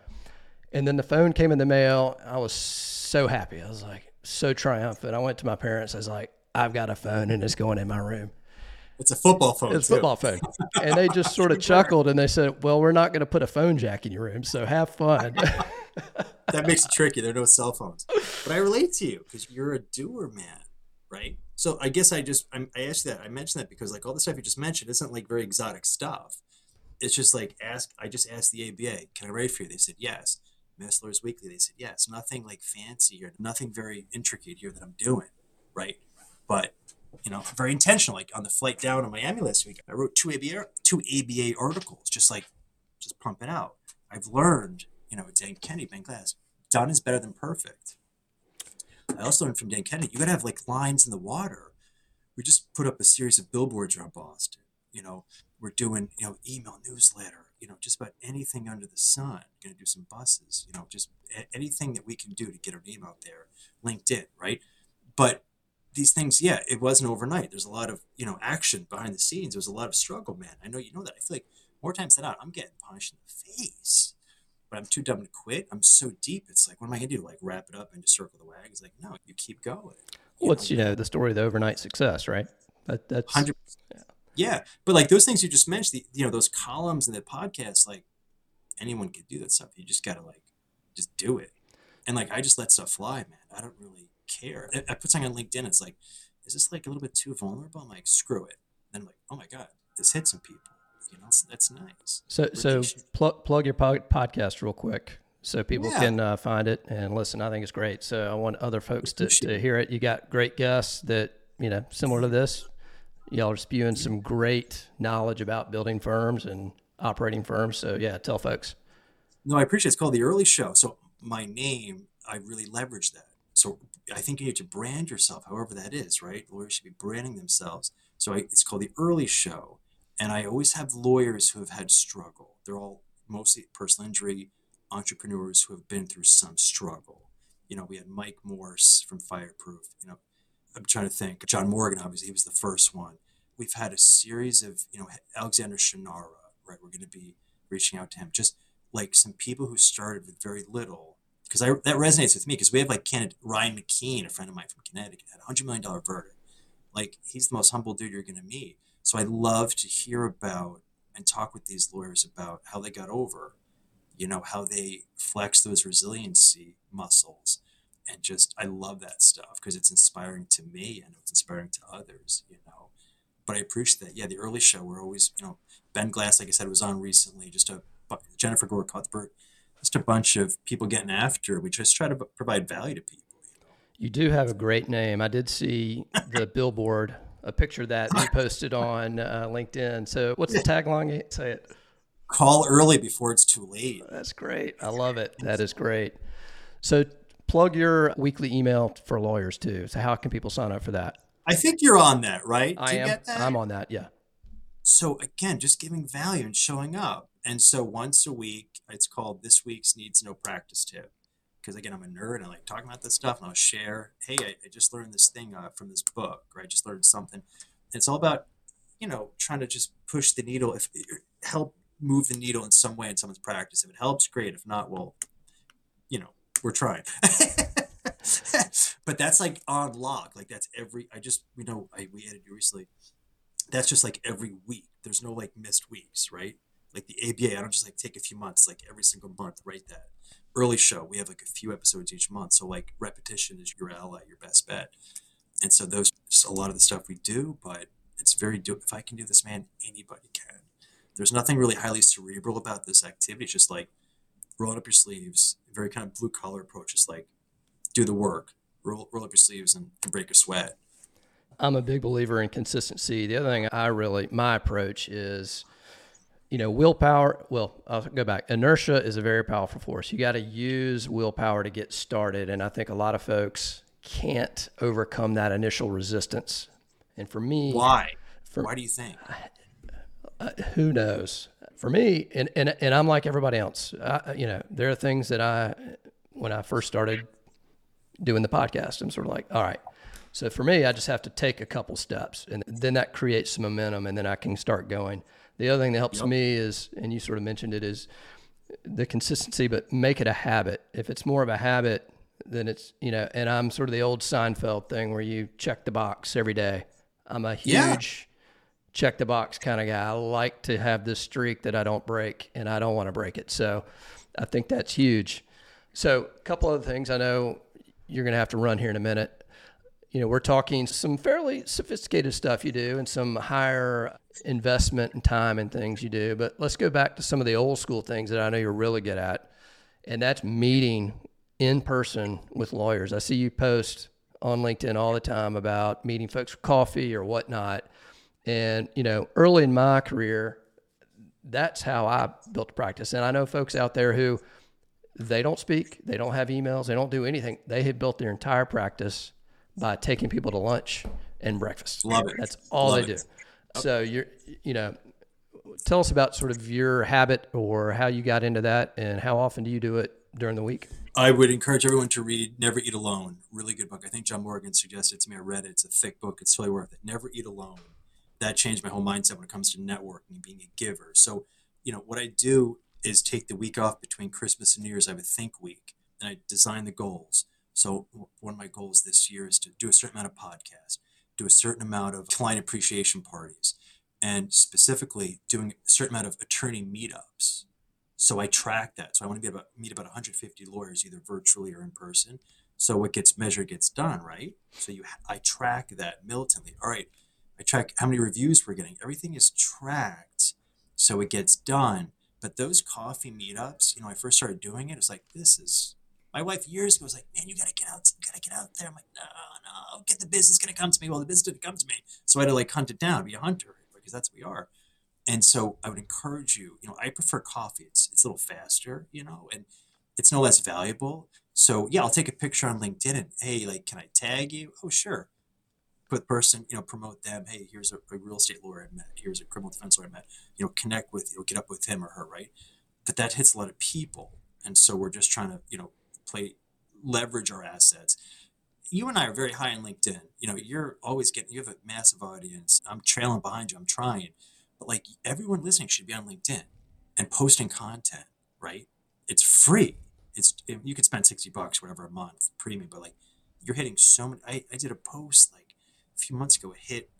And then the phone came in the mail. I was so happy. I was like, so triumphant. I went to my parents. I was like, I've got a phone and it's going in my room. It's a football phone. It's a football phone. and they just sort of chuckled and they said, Well, we're not going to put a phone jack in your room, so have fun. that makes it tricky. There are no cell phones. But I relate to you because you're a doer man, right? So I guess I just I, I asked that. I mentioned that because like all the stuff you just mentioned isn't like very exotic stuff. It's just like ask. I just asked the ABA, "Can I write for you?" They said yes. Mass Weekly, they said, yeah, it's nothing like fancy or nothing very intricate here that I'm doing, right? But you know, very intentional. Like on the flight down to Miami last week, I wrote two ABA two ABA articles, just like just pump it out. I've learned, you know, Dan Kennedy, Ben Glass, done is better than perfect. I also learned from Dan Kennedy, you gotta have like lines in the water. We just put up a series of billboards around Boston. You know, we're doing, you know, email newsletter, you know, just about anything under the sun. Going to do some buses, you know, just anything that we can do to get our name out there. LinkedIn, right? But these things, yeah, it wasn't overnight. There's a lot of, you know, action behind the scenes. There's a lot of struggle, man. I know you know that. I feel like more times than not, I'm getting punched in the face. But I'm too dumb to quit. I'm so deep. It's like, what am I gonna do? Like wrap it up and just circle the wagons? Like, no, you keep going. You well, it's you know the story of the overnight success, right? That, that's hundred. Yeah. Yeah, but like those things you just mentioned, the, you know, those columns and the podcast, like anyone could do that stuff. You just gotta like just do it. And like I just let stuff fly, man. I don't really care. I, I put something on LinkedIn. It's like, is this like a little bit too vulnerable? I'm like, screw it. Then I'm like, oh my god, this hit some people. You know, that's, that's nice. So so plug plug your pod- podcast real quick. so people Yeah. can uh, find it and listen. I think it's great. So I want other folks to, to hear it. You got great guests that, you know, similar to this. Y'all are spewing some great knowledge about building firms and operating firms. So yeah, tell folks. No, I appreciate it. It's called The Earley Show. So my name, I really leverage that. So I think you need to brand yourself, however that is, right? Lawyers should be branding themselves. So I, it's called The Earley Show. And I always have lawyers who have had struggle. They're all mostly personal injury entrepreneurs who have been through some struggle. You know, we had Mike Morse from Fireproof. You know, I'm trying to think. John Morgan, obviously, he was the first one. We've had a series of, you know, Alexander Shunnarah, right? We're going to be reaching out to him. Just like some people who started with very little because I that resonates with me because we have like Ken, Ryan McKeen, a friend of mine from Connecticut, had a hundred million dollar verdict. Like he's the most humble dude you're going to meet. So I love to hear about and talk with these lawyers about how they got over, you know, how they flex those resiliency muscles, and just I love that stuff because it's inspiring to me and it's inspiring to others, you know. But I appreciate that. Yeah, the Earley Show we're always, you know, Ben Glass, like I said, was on recently. Just a Jennifer Gore Cuthbert just a bunch of people getting after. We just try to provide value to people. You, know? you do have a great name. I did see the billboard, a picture that you posted on uh, LinkedIn. So, what's the tagline? Say it. Call early before it's too late. That's great. I love it. That is great. So, plug your weekly email for lawyers too. So, how can people sign up for that? I think you're on that, right? I am. I'm on that. Yeah. So again, just giving value and showing up. And so once a week, it's called this week's needs no practice tip. Because again, I'm a nerd and I like talking about this stuff, and I'll share. Hey, I, I just learned this thing uh, from this book, or I just learned something. And it's all about, you know, trying to just push the needle, if help move the needle in some way in someone's practice. If it helps, great. If not, well, you know, we're trying. but that's like on log. Like that's every. I just you know I we edited you recently. That's just like every week. There's no like missed weeks, right? Like the ABA, I don't just like take a few months. Like every single month, write that. Earley Show, we have like a few episodes each month. So like repetition is your ally, your best bet. And so those a lot of the stuff we do, but it's very do. If I can do this, man, anybody can. There's nothing really highly cerebral about this activity. It's just like roll up your sleeves, very kind of blue collar approach. It's like do the work, roll, roll up your sleeves and, and break a sweat. I'm a big believer in consistency. The other thing I really, my approach is, you know, willpower. Well, I'll go back. Inertia is a very powerful force. You got to use willpower to get started. And I think a lot of folks can't overcome that initial resistance. And for me, why? For, why do you think? Uh, who knows? For me, and, and, and I'm like everybody else. I, you know, there are things that I, when I first started doing the podcast, I'm sort of like, all right, so for me, I just have to take a couple steps, and then that creates some momentum, and then I can start going. The other thing that helps yep. me is, and you sort of mentioned it, is the consistency, but make it a habit. If it's more of a habit, then it's you know. And I'm sort of the old Seinfeld thing where you check the box every day. I'm a huge. Check the box kind of guy. I like to have this streak that I don't break, and I don't want to break it. So I think that's huge. So a couple other things I know you're going to have to run here in a minute you know, we're talking some fairly sophisticated stuff you do and some higher investment and time and things you do. But let's go back to some of the old school things that I know you're really good at. And that's meeting in person with lawyers. I see you post on LinkedIn all the time about meeting folks for coffee or whatnot. And, you know, early in my career, that's how I built a practice. And I know folks out there who they don't speak, they don't have emails, they don't do anything. They have built their entire practice by taking people to lunch and breakfast. Love it. That's all Love they it. do. Oh. So you're, you know, tell us about sort of your habit or how you got into that and how often do you do it during the week? I would encourage everyone to read Never Eat Alone. Really good book. I think John Morgan suggested it to me. I read it. It's a thick book. It's totally worth it. Never Eat Alone. That changed my whole mindset when it comes to networking and being a giver. So, you know, what I do is take the week off between Christmas and New Year's. I have a think week and I design the goals. So one of my goals this year is to do a certain amount of podcasts, do a certain amount of client appreciation parties, and specifically doing a certain amount of attorney meetups. So I track that. So I want to be about meet about 150 lawyers, either virtually or in person. So what gets measured gets done, right? So you, I track that militantly. All right, I track how many reviews we're getting. Everything is tracked, so it gets done. But those coffee meetups, you know, I first started doing it. It was like, this is my wife years ago was like, man, you gotta get out, you gotta get out there. I'm like, no, no, get the business gonna come to me. Well, the business didn't come to me, so I had to like hunt it down, be a hunter because that's what we are. And so I would encourage you. You know, I prefer coffee. It's it's a little faster, you know, and it's no less valuable. So yeah, I'll take a picture on LinkedIn and hey, like, can I tag you? Oh, sure. The person, you know, promote them. Hey, here's a, a real estate lawyer I met. Here's a criminal defense lawyer I met. You know, connect with, you know, get up with him or her, right? But that hits a lot of people, and so we're just trying to, you know, play leverage our assets. You and I are very high on LinkedIn. You know, you're always getting. You have a massive audience. I'm trailing behind you. I'm trying, but like everyone listening should be on LinkedIn and posting content. Right? It's free it's you could spend 60 bucks whatever a month premium but like you're hitting so many I, I did a post like a few months ago it hit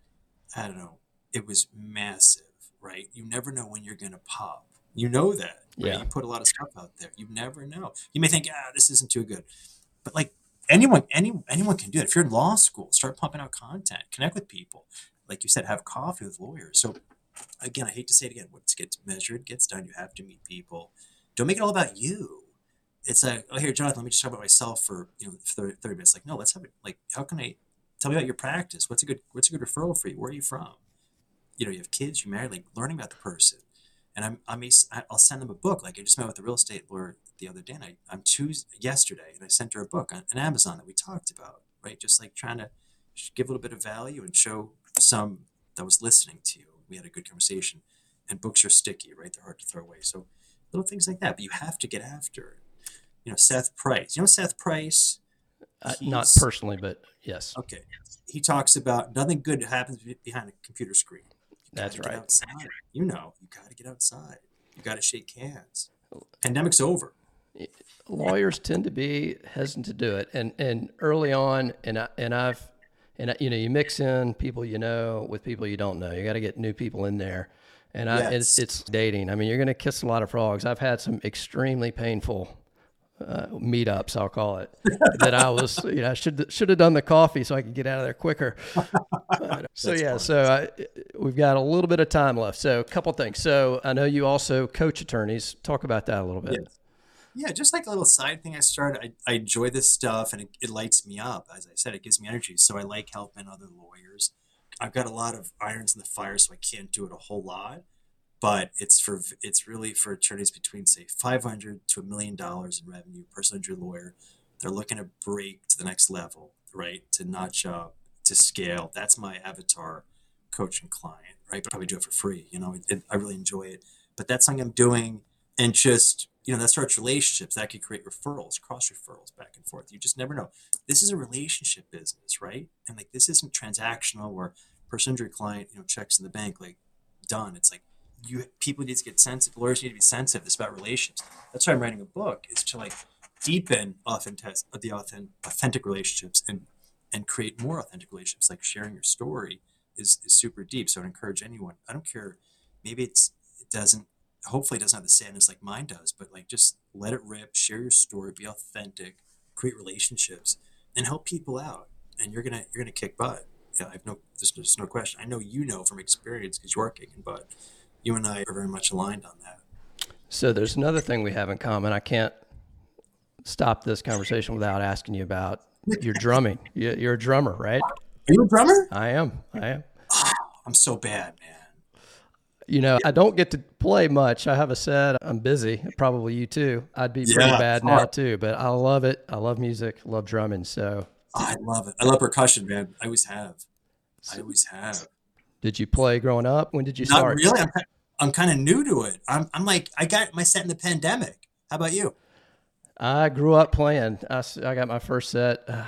i don't know it was massive right? You never know when you're gonna pop. You know that right? Yeah. you put a lot of stuff out there. You never know. You may think ah this isn't too good. But like anyone any anyone can do it. If you're in law school start pumping out content. Connect with people. Like you said have coffee with lawyers. So again i hate to say it again what gets measured gets done you have to meet people. Don't make it all about you. It's like, oh, here, Jonathan, let me just talk about myself for you know 30, 30 minutes. Like, no, let's have it. Like, how can I tell me about your practice? What's a good What's a good referral for you? Where are you from? You know, you have kids, you married, like learning about the person. And I'm, I may, I'll send them a book. Like I just met with a real estate lawyer the other day, and I, I'm Tuesday yesterday, and I sent her a book on, on Amazon that we talked about, right? Just like trying to give a little bit of value and show some that was listening to you. We had a good conversation, and books are sticky, right? They're hard to throw away. So little things like that, but you have to get after it you know Seth Price. You know Seth Price? Uh, not personally, but yes, Okay. He talks about nothing good happens behind a computer screen. That's right. outside. You know, you got to get outside. You got to shake hands. Pandemic's over. lawyers tend to be hesitant to do it, and and early on, and I, and I've and I, you know you mix in people you know with people you don't know. You got to get new people in there, and I, it's, it's dating. I mean, you're going to kiss a lot of frogs. I've had some extremely painful uh, meetups, I'll call it, that I was you know I should should have done the coffee so I could get out of there quicker. So That's yeah, funny. so I, we've got a little bit of time left. So a couple things. So I know you also coach attorneys. Talk about that a little bit. Yes. Yeah, just like a little side thing I started. I, I enjoy this stuff and it, it lights me up. As I said, it gives me energy. So I like helping other lawyers. I've got a lot of irons in the fire, so I can't do it a whole lot. But it's for it's really for attorneys between say five hundred to a million dollars in revenue, personal injury lawyer. They're looking to break to the next level, right? To notch up, to scale. That's my avatar coach and client, right? But I probably do it for free. You know, it, it, I really enjoy it. But that's something I'm doing and just you know that starts relationships that could create referrals cross referrals back and forth you just never know this is a relationship business right and like this isn't transactional where person injury client you know checks in the bank like done it's like you people need to get sensitive lawyers need to be sensitive it's about relationships that's why i'm writing a book is to like deepen authentic the authentic, authentic relationships and and create more authentic relationships like sharing your story is, is super deep so I'd encourage anyone i don't care maybe it's it doesn't hopefully it doesn't have the sadness like mine does, but like just let it rip, share your story, be authentic, create relationships, and help people out. And you're gonna you're gonna kick butt. Yeah, I've no there's, there's no question. I know you know from experience because you are kicking butt. You and I are very much aligned on that. So there's another thing we have in common. I can't stop this conversation without asking you about your drumming. You- You're a drummer, right? Are you a drummer? I am. I am. I'm so bad, man. You know, I don't get to play much. I have a set. I'm busy. Probably you too. I'd be pretty bad now too, but I love it. I love music. Love drumming. So, Oh, I love it. I love percussion, man. I always have. I always have. Did you play growing up? When did you Not start? really. I'm, I'm kind of new to it. I'm, I'm like, I got my set in the pandemic. How about you? I grew up playing. I, I got my first set uh,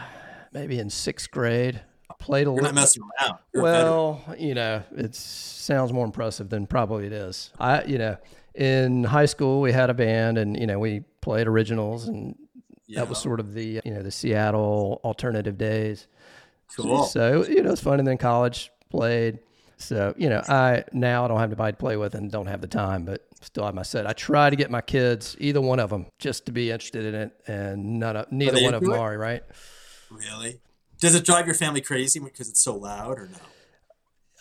maybe in sixth grade. I played a You're not little. messing around. You're. Well, you know, it sounds more impressive than probably it is. I, you know, in high school we had a band, and you know we played originals, and that was sort of the you know the Seattle alternative days. cool. So you know it's fun, and then college played. So you know I now I don't have anybody to play with, and don't have the time, but still have my set. I try to get my kids, either one of them, just to be interested in it, and none of, neither one of them it? are right. Really? Does it drive your family crazy because it's so loud or no?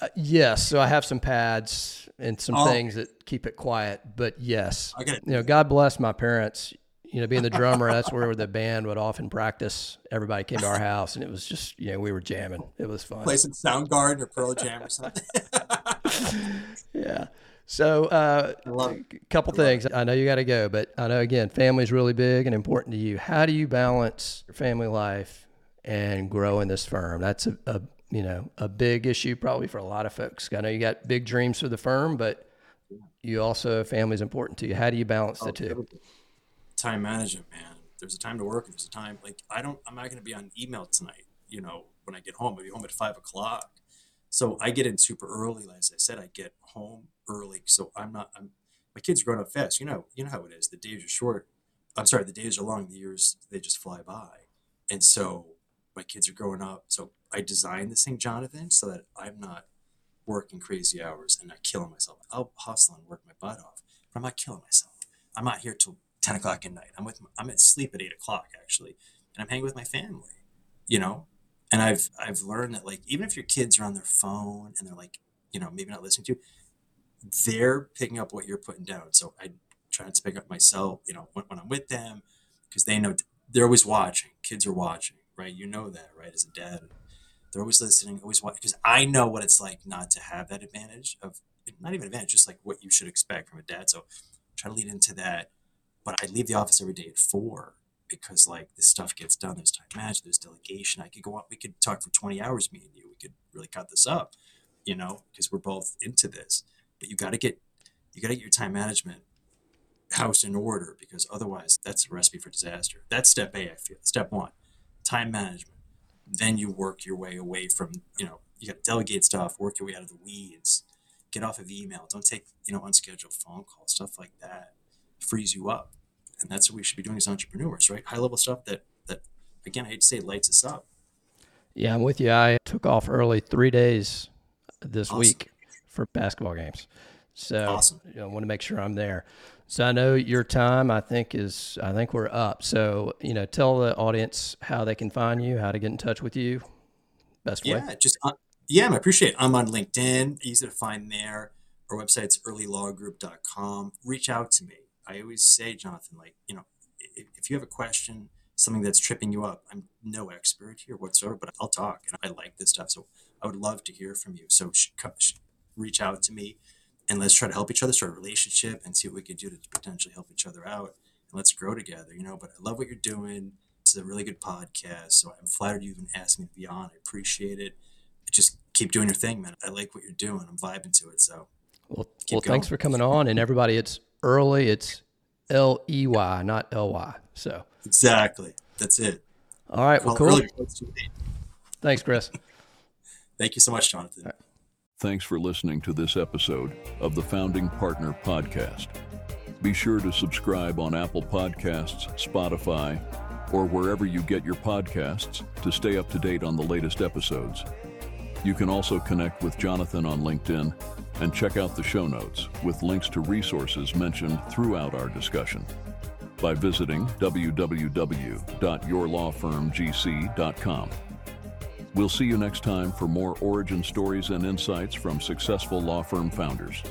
Uh, yes, so I have some pads and some Oh. things that keep it quiet, but yes, you know, God bless my parents. You know, being the drummer, that's where the band would often practice. Everybody came to our house, and it was just, you know, we were jamming. It was fun. play some Soundgarden or Pearl Jam or something. Yeah. So, uh, a couple things. I know you got to go, but I know again, family's really big and important to you. How do you balance your family life and growing this firm? That's a, a you know a big issue probably for a lot of folks. I know you got big dreams for the firm, but you also family's important to you. How do you balance the two? Time management, man. There's a time to work there's a time like I don't I'm not gonna be on email tonight, you know, when I get home. I'll be home at five o'clock. So I get in super early, as I said, I get home early. So I'm not I'm my kids are growing up fast. You know, you know how it is. The days are short. I'm sorry, the days are long, the years they just fly by. And so my kids are growing up. So I designed this thing, Jonathan, so that I'm not working crazy hours and not killing myself. I'll hustle and work my butt off, but I'm not killing myself. I'm not here till ten o'clock at night. I'm with I'm at sleep at eight o'clock actually, and I'm hanging with my family. You know, and I've I've learned that like even if your kids are on their phone and they're like you know maybe not listening to you, they're picking up what you're putting down. So I try not to pick up myself. You know when, when I'm with them because they know they're always watching. Kids are watching, right? You know that, right? As a dad, they're always listening, always watching. Because I know what it's like not to have that advantage of not even advantage, just like what you should expect from a dad. So try to lead into that. But I leave the office every day at four because like this stuff gets done. There's time management, there's delegation. I could go out, we could talk for 20 hours, me and you. We could really cut this up, you know, because we're both into this. But you got to get, you got to get your time management house in order because otherwise that's a recipe for disaster. That's step A, I feel. Step one, time management. Then you work your way away from, you know, you got to delegate stuff, work your way out of the weeds, get off of email. Don't take, you know, unscheduled phone calls, stuff like that frees you up. And that's what we should be doing as entrepreneurs, right? High level stuff that, that again, I hate to say lights us up. Yeah, I'm with you. I took off early three days this Awesome. week for basketball games. So Awesome. you know, I want to make sure I'm there. So I know your time I think is I think we're up. So, you know, tell the audience how they can find you, how to get in touch with you. Best way. Yeah, just uh, yeah, I appreciate it. I'm on LinkedIn, easy to find there. Our website's earleylawgroup.com. Reach out to me. I always say, Jonathan, like, you know, if, if you have a question, something that's tripping you up, I'm no expert here whatsoever, but I'll talk and I like this stuff. So I would love to hear from you. So reach out to me and let's try to help each other, start a relationship and see what we can do to potentially help each other out. And let's grow together, you know. But I love what you're doing. It's a really good podcast. So I'm flattered you even asked me to be on. I appreciate it. Just keep doing your thing, man. I like what you're doing. I'm vibing to it. So Well, well thanks for coming on and everybody it's Earley, it's L E Y, not L Y. So exactly. That's it. all right, well cool. early before it's too late. Thanks, Chris. Thank you so much, Jonathan. Thanks for listening to this episode of the Founding Partner Podcast. Be sure to subscribe on Apple Podcasts, Spotify, or wherever you get your podcasts to stay up to date on the latest episodes. You can also connect with Jonathan on LinkedIn and check out the show notes with links to resources mentioned throughout our discussion by visiting www.yourlawfirmgc.com. We'll see you next time for more origin stories and insights from successful law firm founders.